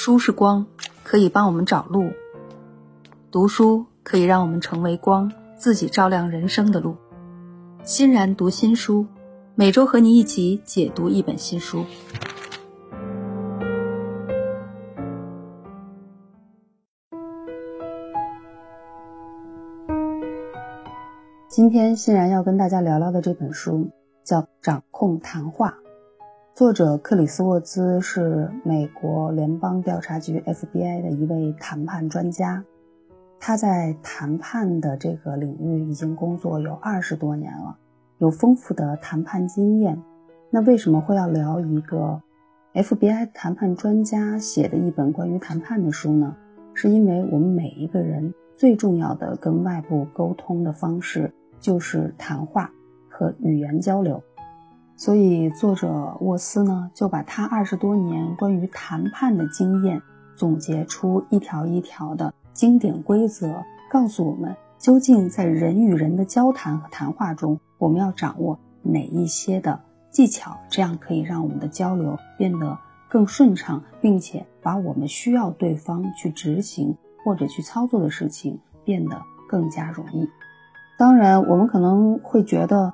书是光，可以帮我们找路。读书可以让我们成为光，自己照亮人生的路。欣然读新书，每周和你一起解读一本新书。今天欣然要跟大家聊聊的这本书叫《掌控谈话》。作者克里斯沃兹是美国联邦调查局 FBI 的一位谈判专家，他在谈判的这个领域已经工作有二十多年了，有丰富的谈判经验。那为什么会要聊一个 FBI 谈判专家写的一本关于谈判的书呢？是因为我们每一个人最重要的跟外部沟通的方式就是谈话和语言交流。所以，作者沃斯呢，就把他二十多年关于谈判的经验总结出一条一条的经典规则，告诉我们究竟在人与人的交谈和谈话中，我们要掌握哪一些的技巧，这样可以让我们的交流变得更顺畅，并且把我们需要对方去执行或者去操作的事情变得更加容易。当然，我们可能会觉得。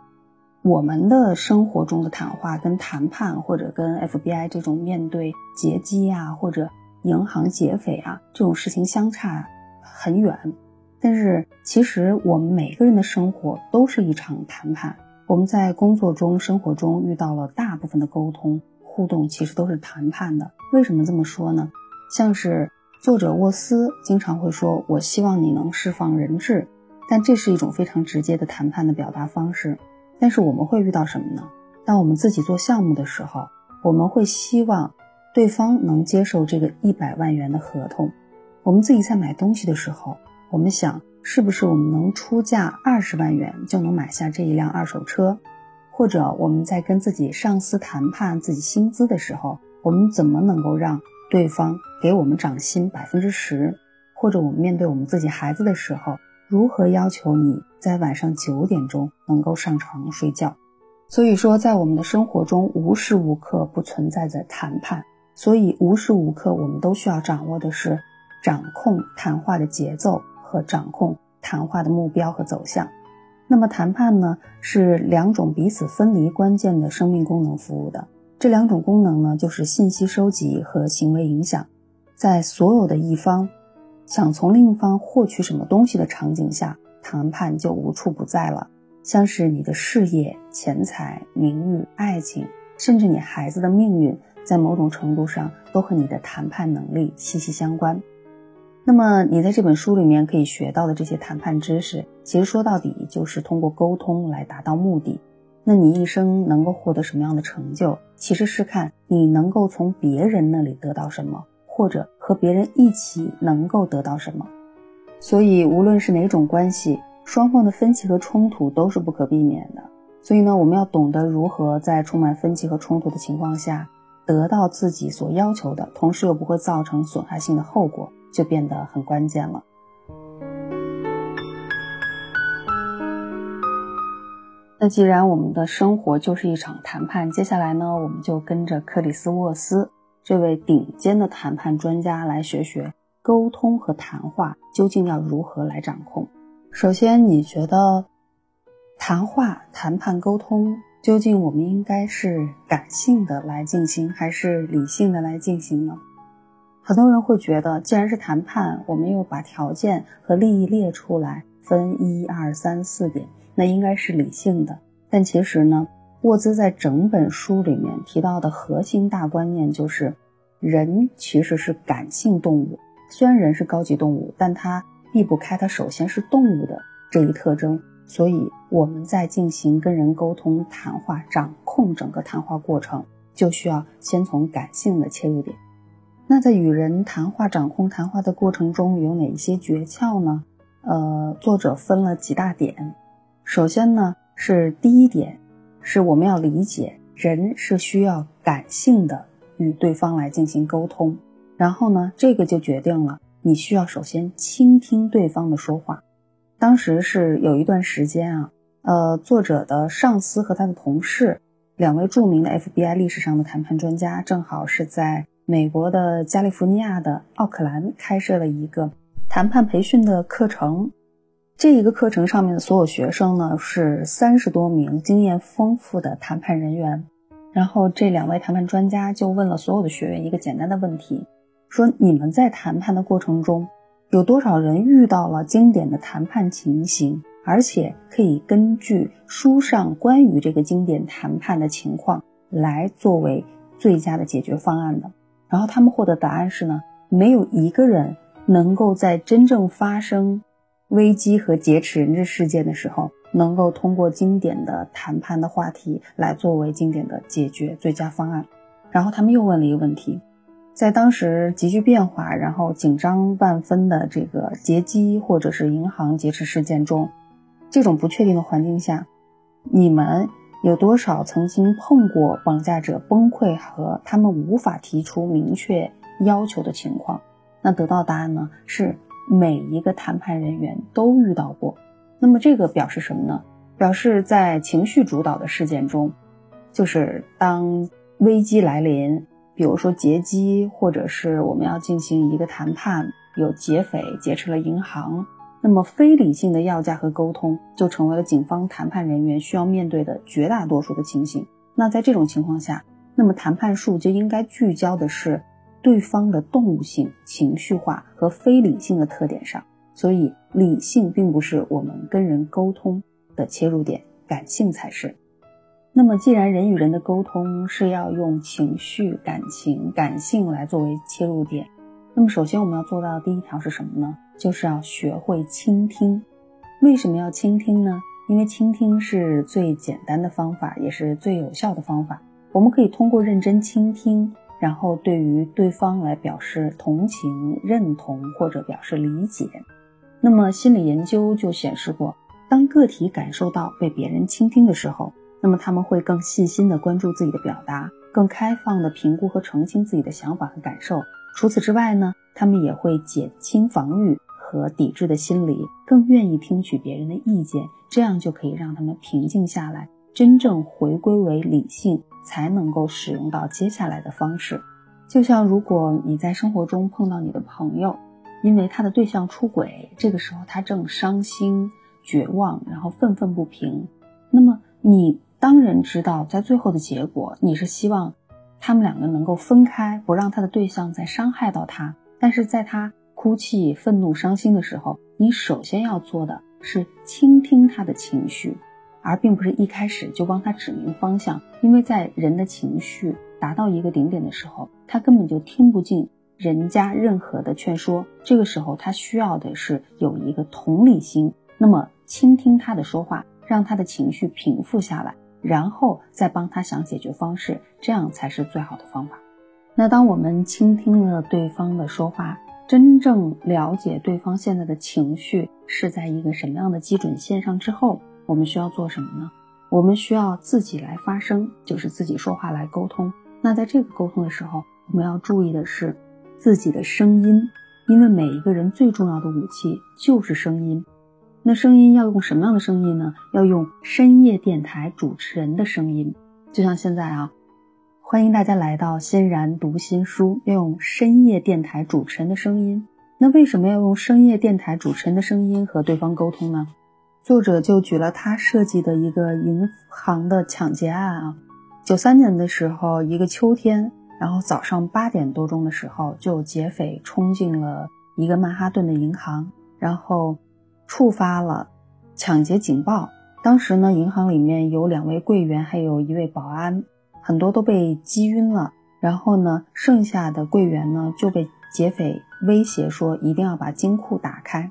我们的生活中的谈话跟谈判，或者跟 FBI 这种面对劫机啊，或者银行劫匪啊这种事情相差很远。但是其实我们每个人的生活都是一场谈判。我们在工作中、生活中遇到了大部分的沟通互动，其实都是谈判的。为什么这么说呢？像是作者沃斯经常会说：“我希望你能释放人质。”但这是一种非常直接的谈判的表达方式。但是我们会遇到什么呢？当我们自己做项目的时候，我们会希望对方能接受这个一百万元的合同。我们自己在买东西的时候，我们想是不是我们能出价二十万元就能买下这一辆二手车？或者我们在跟自己上司谈判自己薪资的时候，我们怎么能够让对方给我们涨薪百分之十？或者我们面对我们自己孩子的时候？如何要求你在晚上九点钟能够上床睡觉？所以说，在我们的生活中无时无刻不存在着谈判，所以无时无刻我们都需要掌握的是掌控谈话的节奏和掌控谈话的目标和走向。那么谈判呢，是两种彼此分离关键的生命功能服务的。这两种功能呢，就是信息收集和行为影响，在所有的一方。想从另一方获取什么东西的场景下，谈判就无处不在了。像是你的事业、钱财、名誉、爱情，甚至你孩子的命运，在某种程度上都和你的谈判能力息息相关。那么你在这本书里面可以学到的这些谈判知识，其实说到底就是通过沟通来达到目的。那你一生能够获得什么样的成就，其实是看你能够从别人那里得到什么。或者和别人一起能够得到什么，所以无论是哪种关系，双方的分歧和冲突都是不可避免的。所以呢，我们要懂得如何在充满分歧和冲突的情况下，得到自己所要求的，同时又不会造成损害性的后果，就变得很关键了。那既然我们的生活就是一场谈判，接下来呢，我们就跟着克里斯沃斯。这位顶尖的谈判专家来学学沟通和谈话究竟要如何来掌控。首先，你觉得谈话、谈判、沟通究竟我们应该是感性的来进行，还是理性的来进行呢？很多人会觉得，既然是谈判，我们又把条件和利益列出来，分一二三四点，那应该是理性的。但其实呢？沃兹在整本书里面提到的核心大观念就是，人其实是感性动物。虽然人是高级动物，但它避不开它首先是动物的这一特征。所以我们在进行跟人沟通、谈话、掌控整个谈话过程，就需要先从感性的切入点。那在与人谈话、掌控谈话的过程中，有哪些诀窍呢？呃，作者分了几大点。首先呢，是第一点。是我们要理解，人是需要感性的与对方来进行沟通，然后呢，这个就决定了你需要首先倾听对方的说话。当时是有一段时间啊，呃，作者的上司和他的同事，两位著名的 FBI 历史上的谈判专家，正好是在美国的加利福尼亚的奥克兰开设了一个谈判培训的课程。这一个课程上面的所有学生呢，是三十多名经验丰富的谈判人员。然后这两位谈判专家就问了所有的学员一个简单的问题，说你们在谈判的过程中，有多少人遇到了经典的谈判情形，而且可以根据书上关于这个经典谈判的情况来作为最佳的解决方案的？然后他们获得答案是呢，没有一个人能够在真正发生危机和劫持人质事件的时候，能够通过经典的谈判的话题来作为经典的解决最佳方案。然后他们又问了一个问题，在当时急剧变化、然后紧张万分的这个劫机或者是银行劫持事件中，这种不确定的环境下，你们。有多少曾经碰过绑架者崩溃和他们无法提出明确要求的情况？那得到答案呢？是每一个谈判人员都遇到过。那么这个表示什么呢？表示在情绪主导的事件中，就是当危机来临，比如说劫机，或者是我们要进行一个谈判，有劫匪劫持了银行。那么，非理性的要价和沟通就成为了警方谈判人员需要面对的绝大多数的情形。那在这种情况下，那么谈判术就应该聚焦的是对方的动物性、情绪化和非理性的特点上。所以，理性并不是我们跟人沟通的切入点，感性才是。那么，既然人与人的沟通是要用情绪、感情、感性来作为切入点，那么首先我们要做到的第一条是什么呢？就是要学会倾听。为什么要倾听呢？因为倾听是最简单的方法，也是最有效的方法。我们可以通过认真倾听，然后对于对方来表示同情、认同或者表示理解。那么心理研究就显示过，当个体感受到被别人倾听的时候，那么他们会更细心地关注自己的表达，更开放地评估和澄清自己的想法和感受。除此之外呢，他们也会减轻防御。和抵制的心理，更愿意听取别人的意见，这样就可以让他们平静下来，真正回归为理性，才能够使用到接下来的方式。就像如果你在生活中碰到你的朋友，因为他的对象出轨，这个时候他正伤心、绝望，然后愤愤不平，那么你当然知道，在最后的结果，你是希望他们两个能够分开，不让他的对象再伤害到他，但是在他。哭泣、愤怒、伤心的时候，你首先要做的是倾听他的情绪，而并不是一开始就帮他指明方向。因为在人的情绪达到一个顶点的时候，他根本就听不进人家任何的劝说。这个时候，他需要的是有一个同理心，那么倾听他的说话，让他的情绪平复下来，然后再帮他想解决方式，这样才是最好的方法。那当我们倾听了对方的说话，真正了解对方现在的情绪是在一个什么样的基准线上之后，我们需要做什么呢？我们需要自己来发声，就是自己说话来沟通。那在这个沟通的时候，我们要注意的是自己的声音，因为每一个人最重要的武器就是声音。那声音要用什么样的声音呢？要用深夜电台主持人的声音，就像现在啊。欢迎大家来到欣然读新书，要用深夜电台主持人的声音。那为什么要用深夜电台主持人的声音和对方沟通呢？作者就举了他设计的一个银行的抢劫案啊。九三年的时候，一个秋天，然后早上八点多钟的时候，就劫匪冲进了一个曼哈顿的银行，然后触发了抢劫警报。当时呢，银行里面有两位柜员，还有一位保安。很多都被击晕了，然后呢，剩下的柜员呢就被劫匪威胁说一定要把金库打开。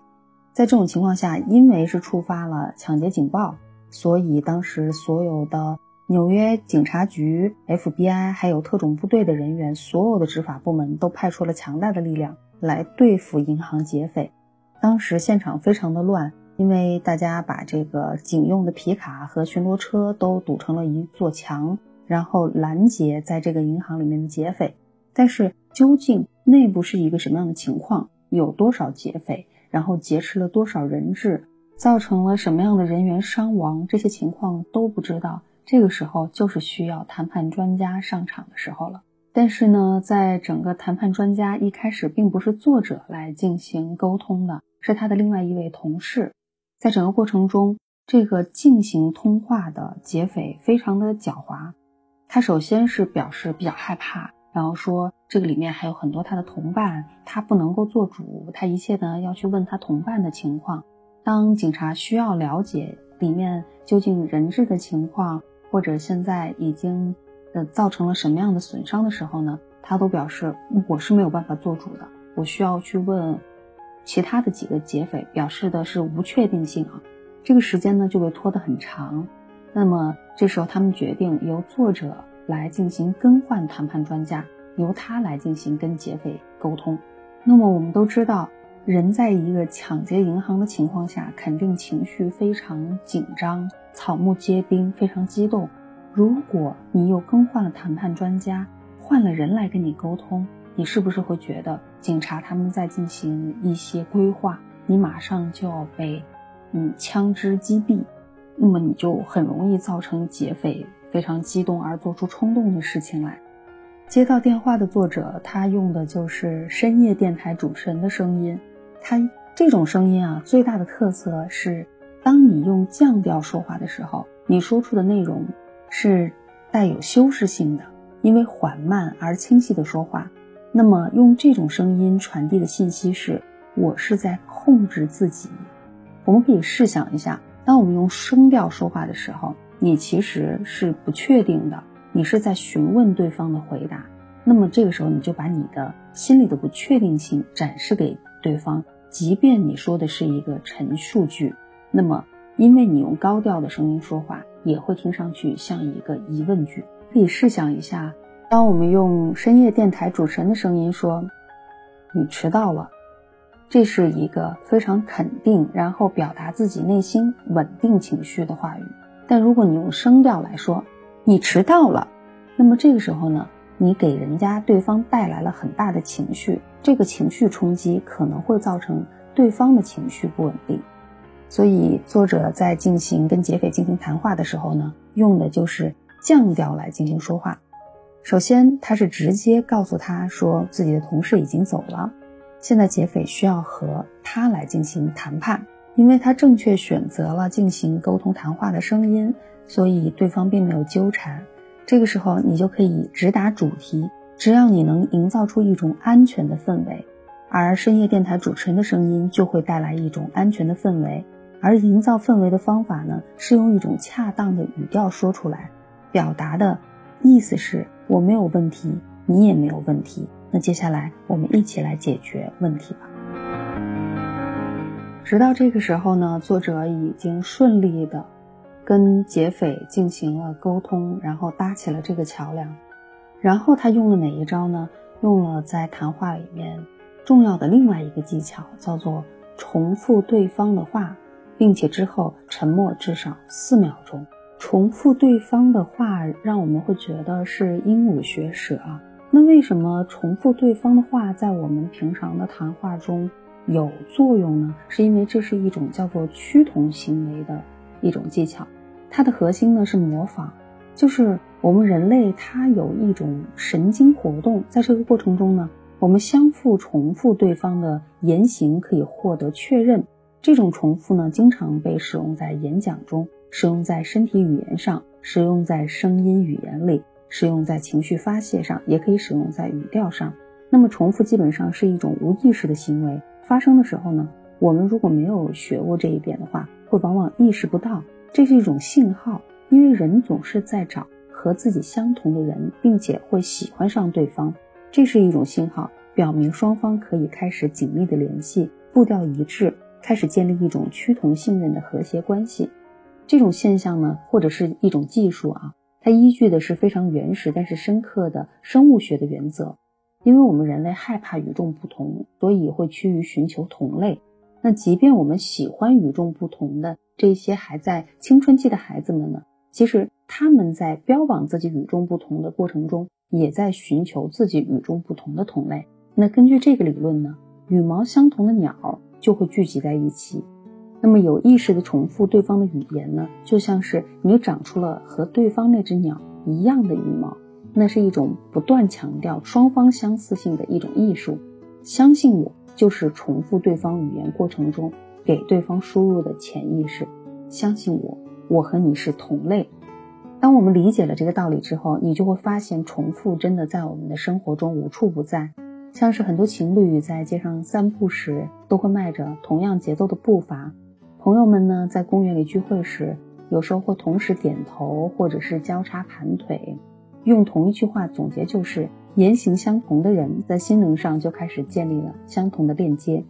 在这种情况下，因为是触发了抢劫警报，所以当时所有的纽约警察局、FBI 还有特种部队的人员，所有的执法部门都派出了强大的力量来对付银行劫匪。当时现场非常的乱，因为大家把这个警用的皮卡和巡逻车都堵成了一座墙。然后拦截在这个银行里面的劫匪，但是究竟内部是一个什么样的情况？有多少劫匪？然后劫持了多少人质？造成了什么样的人员伤亡？这些情况都不知道。这个时候就是需要谈判专家上场的时候了。但是呢，在整个谈判专家一开始并不是作者来进行沟通的，是他的另外一位同事。在整个过程中，这个进行通话的劫匪非常的狡猾。他首先是表示比较害怕，然后说这个里面还有很多他的同伴，他不能够做主，他一切呢要去问他同伴的情况。当警察需要了解里面究竟人质的情况，或者现在已经。呃，造成了什么样的损伤的时候呢？他都表示我是没有办法做主的，我需要去问其他的几个劫匪，表示的是无确定性啊。这个时间呢就被拖得很长。那么这时候他们决定由作者来进行更换谈判专家，由他来进行跟劫匪沟通。那么我们都知道，人在一个抢劫银行的情况下，肯定情绪非常紧张，草木皆兵，非常激动。如果你又更换了谈判专家，换了人来跟你沟通，你是不是会觉得警察他们在进行一些规划，你马上就要被，嗯，枪支击毙，那么你就很容易造成劫匪非常激动而做出冲动的事情来。接到电话的作者，他用的就是深夜电台主持人的声音，他这种声音啊，最大的特色是，当你用降调说话的时候，你说出的内容。是带有修饰性的，因为缓慢而清晰的说话。那么用这种声音传递的信息是：我是在控制自己。我们可以试想一下，当我们用声调说话的时候，你其实是不确定的，你是在询问对方的回答。那么这个时候，你就把你的心里的不确定性展示给对方，即便你说的是一个陈述句，那么因为你用高调的声音说话。也会听上去像一个疑问句。可以试想一下，当我们用深夜电台主持人的声音说“你迟到了”，这是一个非常肯定，然后表达自己内心稳定情绪的话语。但如果你用声调来说“你迟到了”，那么这个时候呢，你给人家对方带来了很大的情绪，这个情绪冲击可能会造成对方的情绪不稳定。所以，作者在进行跟劫匪进行谈话的时候呢，用的就是降调来进行说话。首先，他是直接告诉他说自己的同事已经走了，现在劫匪需要和他来进行谈判。因为他正确选择了进行沟通谈话的声音，所以对方并没有纠缠。这个时候，你就可以直达主题，只要你能营造出一种安全的氛围，而深夜电台主持人的声音就会带来一种安全的氛围。而营造氛围的方法呢，是用一种恰当的语调说出来，表达的意思是我没有问题，你也没有问题。那接下来我们一起来解决问题吧。直到这个时候呢，作者已经顺利的跟劫匪进行了沟通，然后搭起了这个桥梁。然后他用了哪一招呢？用了在谈话里面重要的另外一个技巧，叫做重复对方的话。并且之后沉默至少四秒钟，重复对方的话，让我们会觉得是鹦鹉学舌啊。那为什么重复对方的话在我们平常的谈话中有作用呢？是因为这是一种叫做趋同行为的一种技巧，它的核心呢是模仿，就是我们人类它有一种神经活动，在这个过程中呢，我们相互重复对方的言行，可以获得确认。这种重复呢，经常被使用在演讲中，使用在身体语言上，使用在声音语言里，使用在情绪发泄上，也可以使用在语调上。那么，重复基本上是一种无意识的行为，发生的时候呢，我们如果没有学过这一点的话，会往往意识不到这是一种信号，因为人总是在找和自己相同的人，并且会喜欢上对方，这是一种信号，表明双方可以开始紧密的联系，步调一致。开始建立一种趋同信任的和谐关系，这种现象呢，或者是一种技术啊，它依据的是非常原始但是深刻的生物学的原则。因为我们人类害怕与众不同，所以会趋于寻求同类。那即便我们喜欢与众不同的这些还在青春期的孩子们呢，其实他们在标榜自己与众不同的过程中，也在寻求自己与众不同的同类。那根据这个理论呢，羽毛相同的鸟。就会聚集在一起，那么有意识的重复对方的语言呢，就像是你长出了和对方那只鸟一样的羽毛，那是一种不断强调双方相似性的一种艺术。相信我，就是重复对方语言过程中给对方输入的潜意识。相信我，我和你是同类。当我们理解了这个道理之后，你就会发现重复真的在我们的生活中无处不在。像是很多情侣在街上散步时，都会迈着同样节奏的步伐；朋友们呢，在公园里聚会时，有时候会同时点头，或者是交叉盘腿。用同一句话总结就是：言行相同的人，在心灵上就开始建立了相同的链接。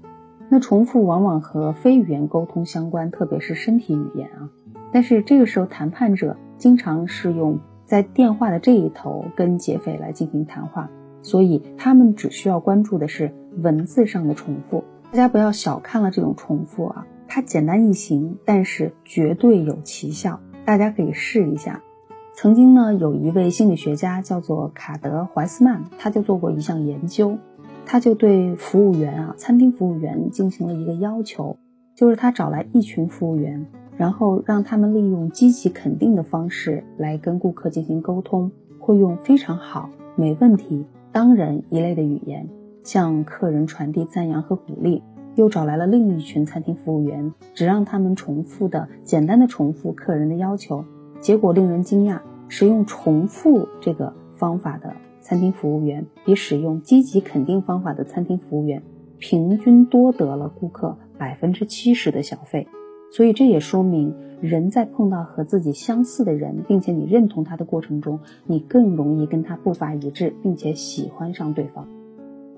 那重复往往和非语言沟通相关，特别是身体语言啊。但是这个时候，谈判者经常是用在电话的这一头跟劫匪来进行谈话。所以他们只需要关注的是文字上的重复，大家不要小看了这种重复啊，它简单易行，但是绝对有奇效，大家可以试一下。曾经呢，有一位心理学家叫做卡德怀斯曼，他就做过一项研究，他就对服务员啊，餐厅服务员进行了一个要求，就是他找来一群服务员，然后让他们利用积极肯定的方式来跟顾客进行沟通，会用非常好，没问题。当然一类的语言向客人传递赞扬和鼓励，又找来了另一群餐厅服务员，只让他们重复的简单的重复客人的要求。结果令人惊讶，使用重复这个方法的餐厅服务员，比使用积极肯定方法的餐厅服务员平均多得了顾客百分之七十的小费。所以这也说明，人在碰到和自己相似的人，并且你认同他的过程中，你更容易跟他步伐一致，并且喜欢上对方。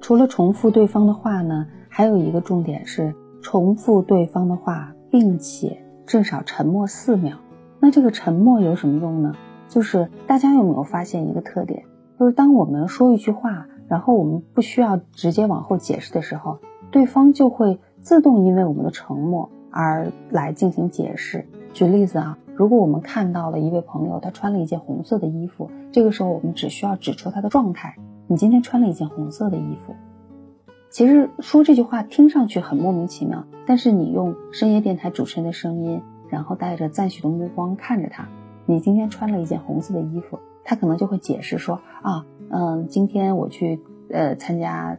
除了重复对方的话呢，还有一个重点是重复对方的话，并且至少沉默四秒。那这个沉默有什么用呢？就是大家有没有发现一个特点，就是当我们说一句话，然后我们不需要直接往后解释的时候，对方就会自动因为我们的沉默。而来进行解释。举例子啊，如果我们看到了一位朋友，他穿了一件红色的衣服，这个时候我们只需要指出他的状态：你今天穿了一件红色的衣服。其实说这句话听上去很莫名其妙，但是你用深夜电台主持人的声音，然后带着赞许的目光看着他，你今天穿了一件红色的衣服，他可能就会解释说啊，嗯，今天我去呃参加。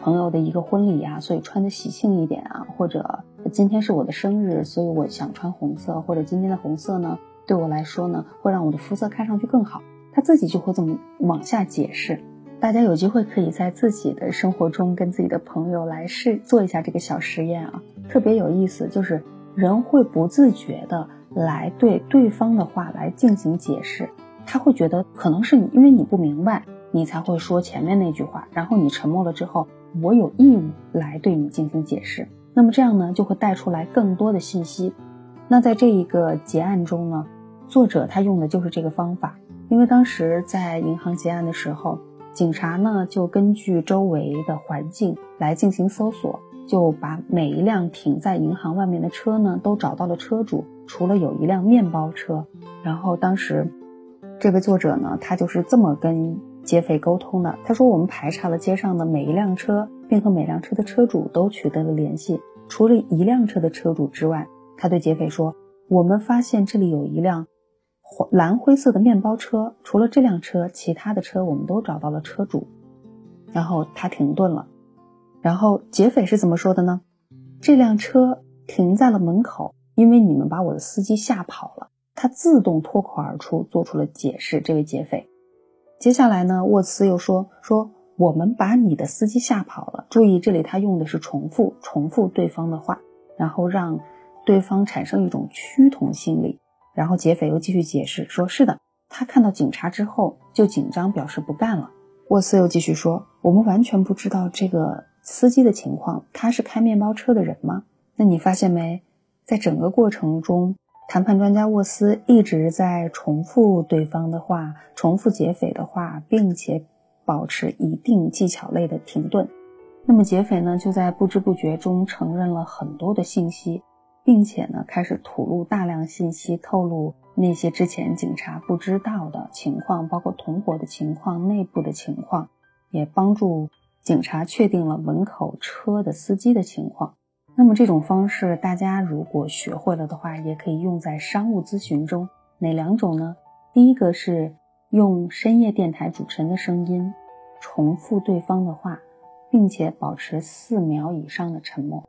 朋友的一个婚礼啊，所以穿的喜庆一点啊，或者今天是我的生日，所以我想穿红色，或者今天的红色呢，对我来说呢，会让我的肤色看上去更好。他自己就会这么往下解释。大家有机会可以在自己的生活中跟自己的朋友来试做一下这个小实验啊，特别有意思，就是人会不自觉的来对对方的话来进行解释，他会觉得可能是你因为你不明白，你才会说前面那句话，然后你沉默了之后。我有义务来对你进行解释，那么这样呢，就会带出来更多的信息。那在这一个结案中呢，作者他用的就是这个方法，因为当时在银行结案的时候，警察呢就根据周围的环境来进行搜索，就把每一辆停在银行外面的车呢都找到了车主，除了有一辆面包车。然后当时这位作者呢，他就是这么跟。劫匪沟通的，他说：“我们排查了街上的每一辆车，并和每辆车的车主都取得了联系。除了一辆车的车主之外，他对劫匪说：‘我们发现这里有一辆蓝灰色的面包车。除了这辆车，其他的车我们都找到了车主。’然后他停顿了。然后劫匪是怎么说的呢？这辆车停在了门口，因为你们把我的司机吓跑了。他自动脱口而出，做出了解释。这位劫匪。”接下来呢，沃茨又说说我们把你的司机吓跑了。注意，这里他用的是重复，重复对方的话，然后让对方产生一种趋同心理。然后劫匪又继续解释说：“是的，他看到警察之后就紧张，表示不干了。”沃斯又继续说：“我们完全不知道这个司机的情况，他是开面包车的人吗？那你发现没，在整个过程中。”谈判专家沃斯一直在重复对方的话，重复劫匪的话，并且保持一定技巧类的停顿。那么劫匪呢，就在不知不觉中承认了很多的信息，并且呢，开始吐露大量信息，透露那些之前警察不知道的情况，包括同伙的情况、内部的情况，也帮助警察确定了门口车的司机的情况。那么这种方式，大家如果学会了的话，也可以用在商务咨询中。哪两种呢？第一个是用深夜电台主持人的声音重复对方的话，并且保持四秒以上的沉默。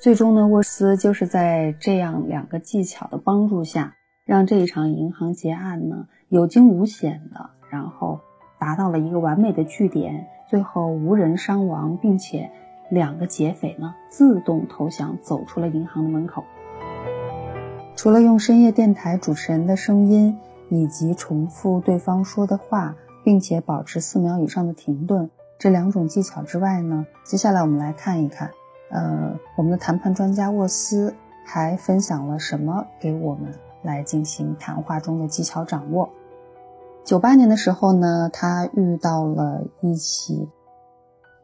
最终呢，沃斯就是在这样两个技巧的帮助下，让这一场银行劫案呢有惊无险的，然后达到了一个完美的句点，最后无人伤亡，并且两个劫匪呢自动投降，走出了银行的门口。除了用深夜电台主持人的声音以及重复对方说的话，并且保持四秒以上的停顿这两种技巧之外呢，接下来我们来看一看。呃，我们的谈判专家沃斯还分享了什么给我们来进行谈话中的技巧掌握？九八年的时候呢，他遇到了一起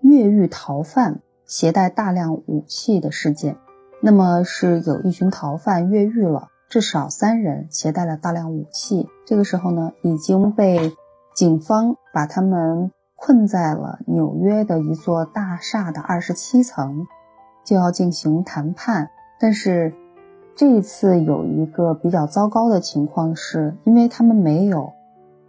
越狱逃犯携带大量武器的事件。那么是有一群逃犯越狱了，至少三人携带了大量武器。这个时候呢，已经被警方把他们困在了纽约的一座大厦的二十七层。就要进行谈判，但是这一次有一个比较糟糕的情况，是因为他们没有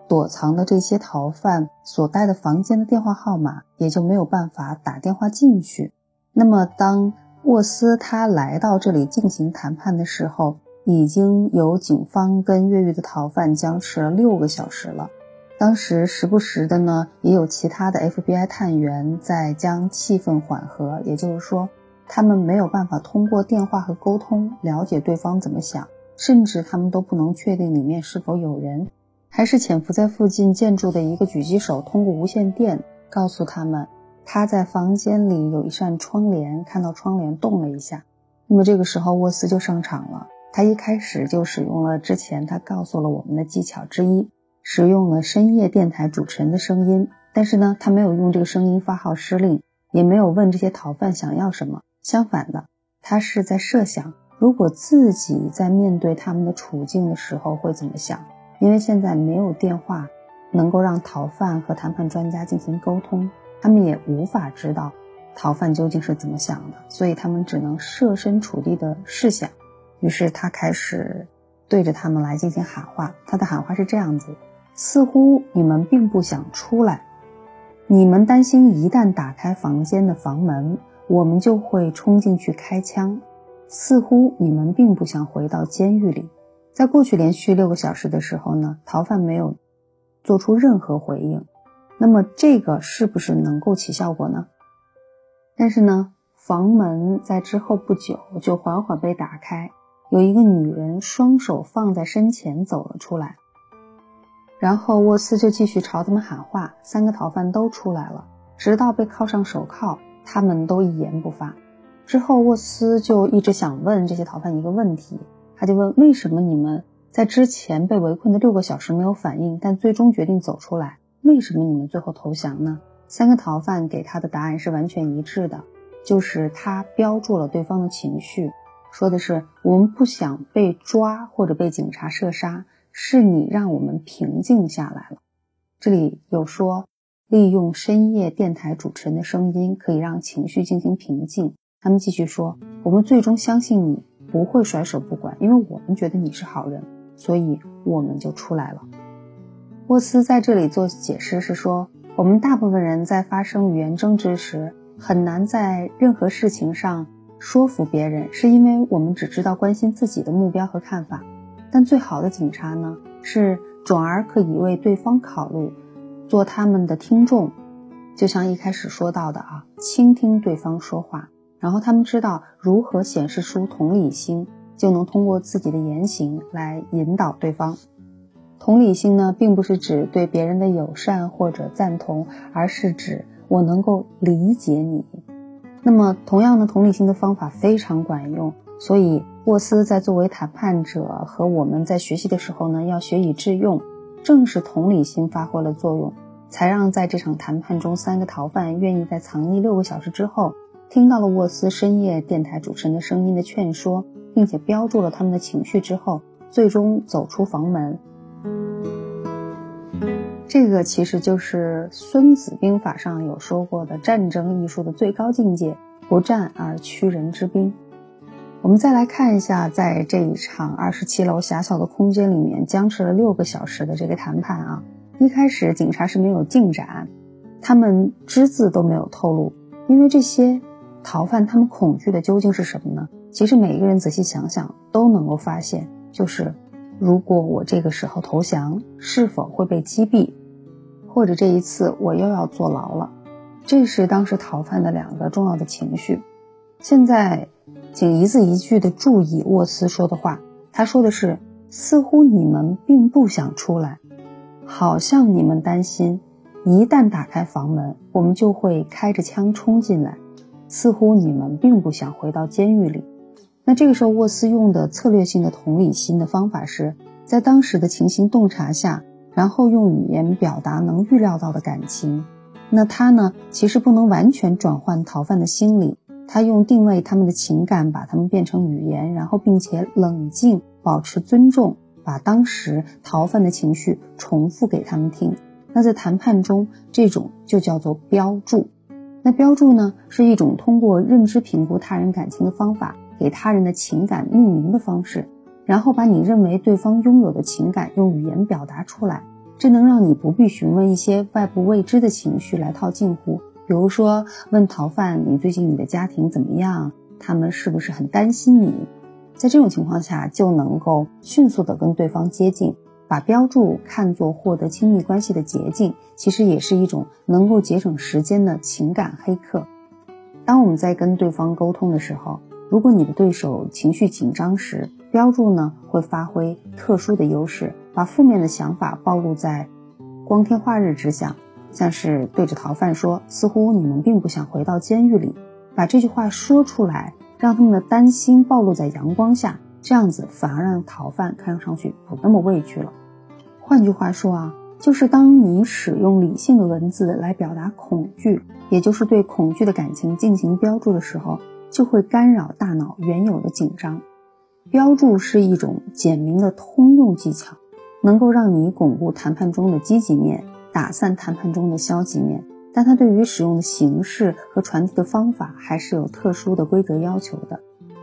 躲藏的这些逃犯所待的房间的电话号码，也就没有办法打电话进去。那么，当沃斯他来到这里进行谈判的时候，已经有警方跟越狱的逃犯僵持了六个小时了。当时时不时的呢，也有其他的 FBI 探员在将气氛缓和，也就是说。他们没有办法通过电话和沟通了解对方怎么想，甚至他们都不能确定里面是否有人，还是潜伏在附近建筑的一个狙击手通过无线电告诉他们他在房间里有一扇窗帘，看到窗帘动了一下。那么这个时候沃斯就上场了，他一开始就使用了之前他告诉了我们的技巧之一，使用了深夜电台主持人的声音，但是呢，他没有用这个声音发号施令，也没有问这些逃犯想要什么。相反的，他是在设想，如果自己在面对他们的处境的时候会怎么想。因为现在没有电话能够让逃犯和谈判专家进行沟通，他们也无法知道逃犯究竟是怎么想的，所以他们只能设身处地的试想。于是他开始对着他们来进行喊话，他的喊话是这样子：似乎你们并不想出来，你们担心一旦打开房间的房门。我们就会冲进去开枪，似乎你们并不想回到监狱里。在过去连续六个小时的时候呢，逃犯没有做出任何回应。那么这个是不是能够起效果呢？但是呢，房门在之后不久就缓缓被打开，有一个女人双手放在身前走了出来，然后沃斯就继续朝他们喊话。三个逃犯都出来了，直到被铐上手铐。他们都一言不发。之后，沃斯就一直想问这些逃犯一个问题，他就问：为什么你们在之前被围困的六个小时没有反应，但最终决定走出来？为什么你们最后投降呢？三个逃犯给他的答案是完全一致的，就是他标注了对方的情绪，说的是：我们不想被抓或者被警察射杀，是你让我们平静下来了。这里有说。利用深夜电台主持人的声音，可以让情绪进行平静。他们继续说：“我们最终相信你不会甩手不管，因为我们觉得你是好人，所以我们就出来了。”沃斯在这里做解释是说：“我们大部分人在发生语言争执时，很难在任何事情上说服别人，是因为我们只知道关心自己的目标和看法。但最好的警察呢，是转而可以为对方考虑。”做他们的听众，就像一开始说到的啊，倾听对方说话，然后他们知道如何显示出同理心，就能通过自己的言行来引导对方。同理心呢，并不是指对别人的友善或者赞同，而是指我能够理解你。那么，同样的同理心的方法非常管用，所以沃斯在作为谈判者和我们在学习的时候呢，要学以致用。正是同理心发挥了作用。才让在这场谈判中，三个逃犯愿意在藏匿六个小时之后，听到了沃斯深夜电台主持人的声音的劝说，并且标注了他们的情绪之后，最终走出房门。这个其实就是《孙子兵法》上有说过的战争艺术的最高境界：不战而屈人之兵。我们再来看一下，在这一场二十七楼狭小的空间里面僵持了六个小时的这个谈判啊，一开始警察是没有进展，他们只字都没有透露，因为这些逃犯他们恐惧的究竟是什么呢？其实每一个人仔细想想都能够发现，就是如果我这个时候投降，是否会被击毙，或者这一次我又要坐牢了，这是当时逃犯的两个重要的情绪。现在。请一字一句的注意沃斯说的话。他说的是：“似乎你们并不想出来，好像你们担心，一旦打开房门，我们就会开着枪冲进来。似乎你们并不想回到监狱里。”那这个时候，沃斯用的策略性的同理心的方法是在当时的情形洞察下，然后用语言表达能预料到的感情。那他呢，其实不能完全转换逃犯的心理。他用定位他们的情感，把他们变成语言，然后并且冷静，保持尊重，把当时逃犯的情绪重复给他们听。那在谈判中，这种就叫做标注。那标注呢，是一种通过认知评估他人感情的方法，给他人的情感命名的方式，然后把你认为对方拥有的情感用语言表达出来。这能让你不必询问一些外部未知的情绪来套近乎。比如说，问逃犯你最近你的家庭怎么样？他们是不是很担心你？在这种情况下，就能够迅速的跟对方接近，把标注看作获得亲密关系的捷径，其实也是一种能够节省时间的情感黑客。当我们在跟对方沟通的时候，如果你的对手情绪紧张时，标注呢会发挥特殊的优势，把负面的想法暴露在光天化日之下。像是对着逃犯说：“似乎你们并不想回到监狱里。”把这句话说出来，让他们的担心暴露在阳光下，这样子反而让逃犯看上去不那么畏惧了。换句话说啊，就是当你使用理性的文字来表达恐惧，也就是对恐惧的感情进行标注的时候，就会干扰大脑原有的紧张。标注是一种简明的通用技巧，能够让你巩固谈判中的积极面。打散谈判中的消极面，但它对于使用的形式和传递的方法还是有特殊的规则要求的，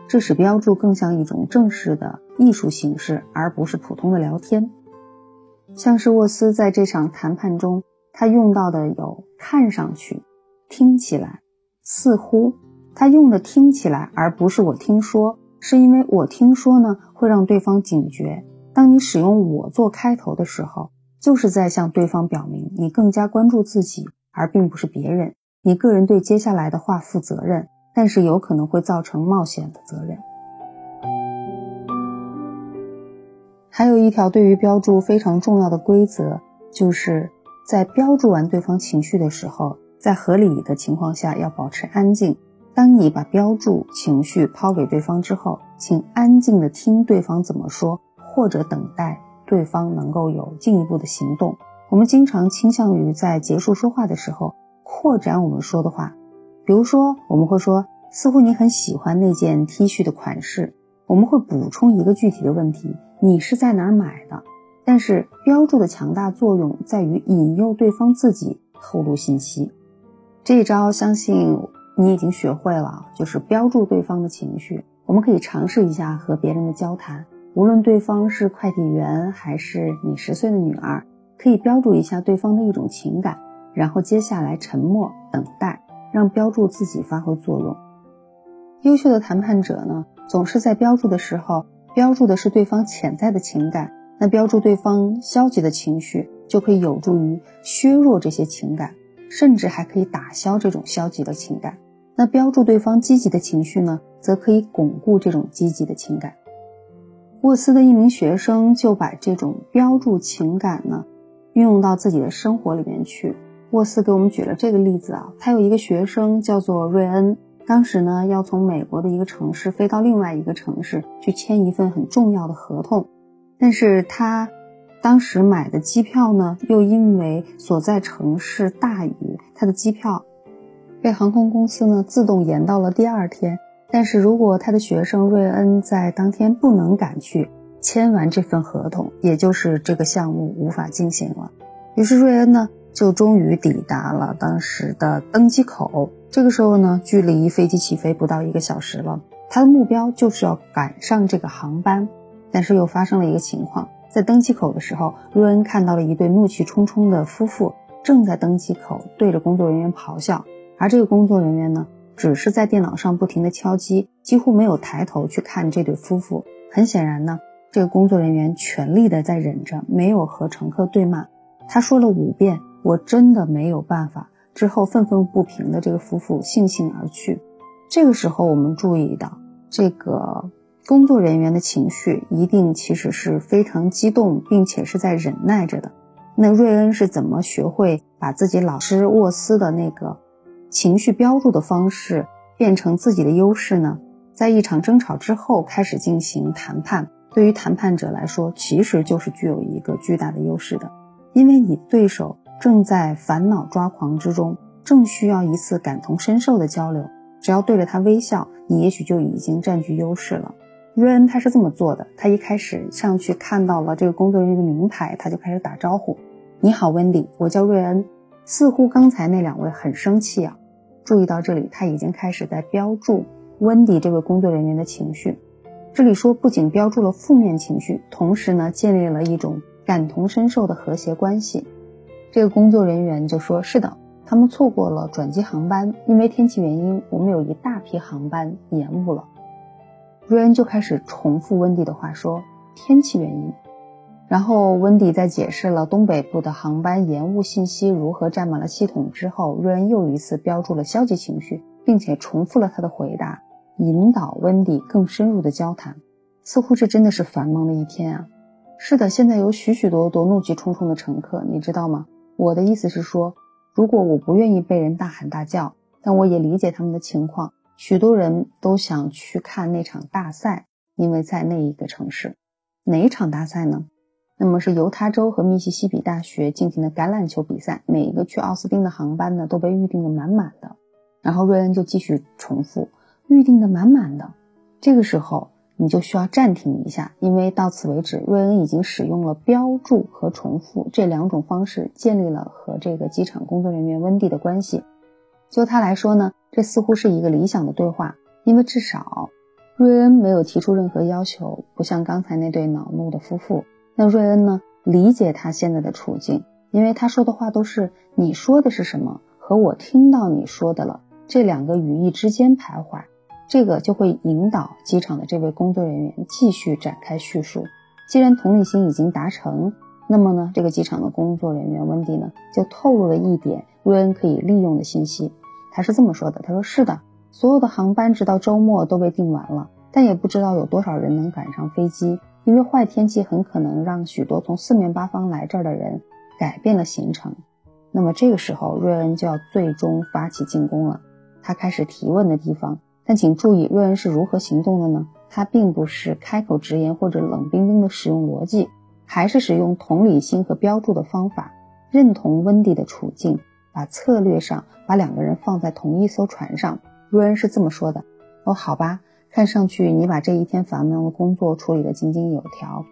这使标注更像一种正式的艺术形式，而不是普通的聊天。像是沃斯在这场谈判中，他用到的有看上去、听起来、似乎，他用的听起来而不是我听说，是因为我听说呢会让对方警觉。当你使用我做开头的时候。就是在向对方表明，你更加关注自己，而并不是别人。你个人对接下来的话负责任，但是有可能会造成冒险的责任。还有一条对于标注非常重要的规则，就是在标注完对方情绪的时候，在合理的情况下要保持安静。当你把标注情绪抛给对方之后，请安静的听对方怎么说，或者等待。对方能够有进一步的行动。我们经常倾向于在结束说话的时候扩展我们说的话，比如说我们会说：“似乎你很喜欢那件 T 恤的款式。”我们会补充一个具体的问题：“你是在哪儿买的？”但是标注的强大作用在于引诱对方自己透露信息。这一招相信你已经学会了，就是标注对方的情绪。我们可以尝试一下和别人的交谈。无论对方是快递员还是你十岁的女儿，可以标注一下对方的一种情感，然后接下来沉默等待，让标注自己发挥作用。优秀的谈判者呢，总是在标注的时候标注的是对方潜在的情感，那标注对方消极的情绪，就可以有助于削弱这些情感，甚至还可以打消这种消极的情感。那标注对方积极的情绪呢，则可以巩固这种积极的情感。沃斯的一名学生就把这种标注情感呢，运用到自己的生活里面去。沃斯给我们举了这个例子啊，他有一个学生叫做瑞恩，当时呢要从美国的一个城市飞到另外一个城市去签一份很重要的合同，但是他当时买的机票呢，又因为所在城市大雨，他的机票被航空公司呢自动延到了第二天。但是如果他的学生瑞恩在当天不能赶去签完这份合同，也就是这个项目无法进行了。于是瑞恩呢就终于抵达了当时的登机口。这个时候呢，距离飞机起飞不到一个小时了。他的目标就是要赶上这个航班，但是又发生了一个情况，在登机口的时候，瑞恩看到了一对怒气冲冲的夫妇正在登机口对着工作人员咆哮，而这个工作人员呢，只是在电脑上不停的敲击，几乎没有抬头去看这对夫妇。很显然呢，这个工作人员全力的在忍着，没有和乘客对骂。他说了五遍：“我真的没有办法。”之后愤愤不平的这个夫妇悻悻而去。这个时候，我们注意到这个工作人员的情绪一定其实是非常激动，并且是在忍耐着的。那瑞恩是怎么学会把自己老师沃斯的那个情绪标注的方式变成自己的优势呢？在一场争吵之后开始进行谈判，对于谈判者来说，其实就是具有一个巨大的优势的，因为你对手。正在烦恼抓狂之中，正需要一次感同身受的交流。只要对着他微笑，你也许就已经占据优势了。瑞恩他是这么做的，他一开始上去看到了这个工作人员的名牌，他就开始打招呼：“你好，温迪，我叫瑞恩。”似乎刚才那两位很生气啊。注意到这里，他已经开始在标注温迪这位工作人员的情绪。这里说不仅标注了负面情绪，同时呢，建立了一种感同身受的和谐关系。这个工作人员就说：“是的，他们错过了转机航班，因为天气原因，我们有一大批航班延误了。”瑞恩就开始重复温迪的话说：“天气原因。”然后温迪在解释了东北部的航班延误信息如何占满了系统之后，瑞恩又一次标注了消极情绪，并且重复了他的回答，引导温迪更深入的交谈。似乎这真的是繁忙的一天啊！是的，现在有许许多多怒气冲冲的乘客，你知道吗？我的意思是说，如果我不愿意被人大喊大叫，但我也理解他们的情况。许多人都想去看那场大赛，因为在那一个城市，哪一场大赛呢？那么是犹他州和密西西比大学进行的橄榄球比赛。每一个去奥斯汀的航班呢，都被预定的满满的。然后瑞恩就继续重复：预定的满满的。这个时候。你就需要暂停一下，因为到此为止，瑞恩已经使用了标注和重复这两种方式，建立了和这个机场工作人员温蒂的关系。就他来说呢，这似乎是一个理想的对话，因为至少瑞恩没有提出任何要求，不像刚才那对恼怒的夫妇。那瑞恩呢，理解他现在的处境，因为他说的话都是你说的是什么和我听到你说的了这两个语义之间徘徊。这个就会引导机场的这位工作人员继续展开叙述。既然同理心已经达成，那么呢，这个机场的工作人员温迪呢就透露了一点瑞恩可以利用的信息。他是这么说的：“他说是的，所有的航班直到周末都被订完了，但也不知道有多少人能赶上飞机，因为坏天气很可能让许多从四面八方来这儿的人改变了行程。那么这个时候，瑞恩就要最终发起进攻了。他开始提问的地方。”但请注意，瑞恩是如何行动的呢？他并不是开口直言或者冷冰冰的使用逻辑，还是使用同理心和标注的方法，认同温迪的处境，把策略上把两个人放在同一艘船上。瑞恩是这么说的：“哦，好吧，看上去你把这一天繁忙的工作处理得井井有条。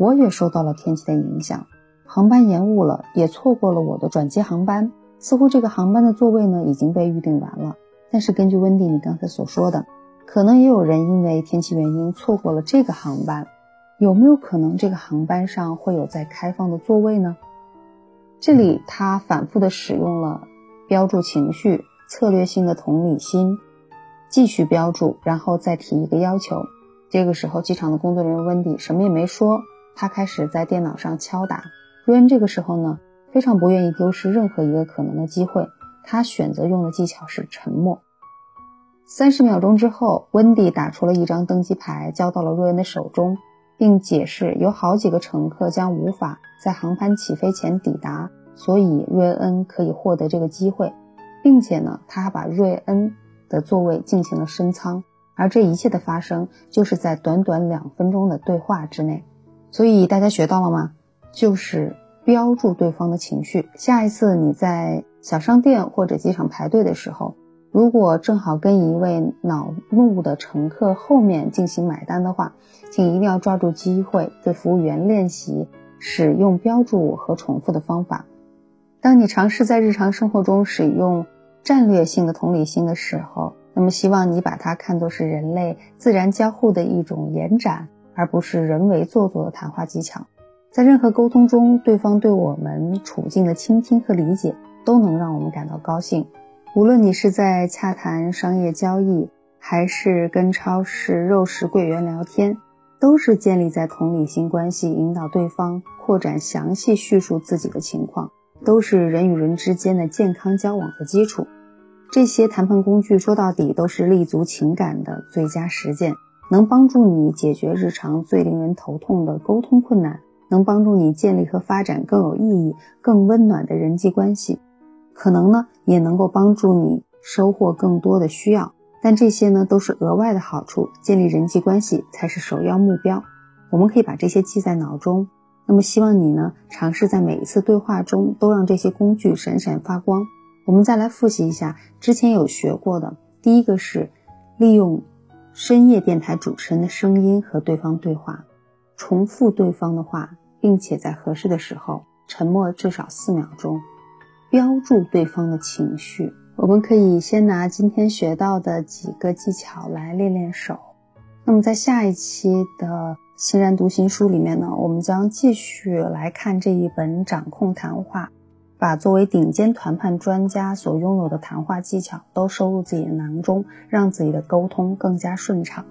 我也受到了天气的影响，航班延误了，也错过了我的转机航班。似乎这个航班的座位呢已经被预定完了。”但是根据温蒂你刚才所说的，可能也有人因为天气原因错过了这个航班，有没有可能这个航班上会有在开放的座位呢？这里他反复的使用了标注情绪、策略性的同理心，继续标注，然后再提一个要求。这个时候，机场的工作人员温蒂什么也没说，他开始在电脑上敲打。瑞恩这个时候呢，非常不愿意丢失任何一个可能的机会。他选择用的技巧是沉默。三十秒钟之后，温迪打出了一张登机牌，交到了瑞恩的手中，并解释有好几个乘客将无法在航班起飞前抵达，所以瑞恩可以获得这个机会，并且呢，他还把瑞恩的座位进行了升舱。而这一切的发生，就是在短短两分钟的对话之内。所以大家学到了吗？就是标注对方的情绪。下一次你在。小商店或者机场排队的时候，如果正好跟一位恼怒的乘客后面进行买单的话，请一定要抓住机会对服务员练习使用标注和重复的方法。当你尝试在日常生活中使用战略性的同理心的时候，那么希望你把它看作是人类自然交互的一种延展，而不是人为做作的谈话技巧。在任何沟通中，对方对我们处境的倾听和理解，都能让我们感到高兴。无论你是在洽谈商业交易，还是跟超市肉食柜员聊天，都是建立在同理心关系，引导对方扩展详细叙述自己的情况，都是人与人之间的健康交往的基础。这些谈判工具说到底都是立足情感的最佳实践，能帮助你解决日常最令人头痛的沟通困难，能帮助你建立和发展更有意义、更温暖的人际关系。可能呢，也能够帮助你收获更多的需要，但这些呢都是额外的好处，建立人际关系才是首要目标。我们可以把这些记在脑中。那么，希望你呢尝试在每一次对话中都让这些工具闪闪发光。我们再来复习一下之前有学过的，第一个是利用深夜电台主持人的声音和对方对话，重复对方的话，并且在合适的时候沉默至少四秒钟。标注对方的情绪，我们可以先拿今天学到的几个技巧来练练手。那么在下一期的欣然读心书里面呢，我们将继续来看这一本《掌控谈话》，把作为顶尖谈判专家所拥有的谈话技巧都收入自己的囊中，让自己的沟通更加顺畅。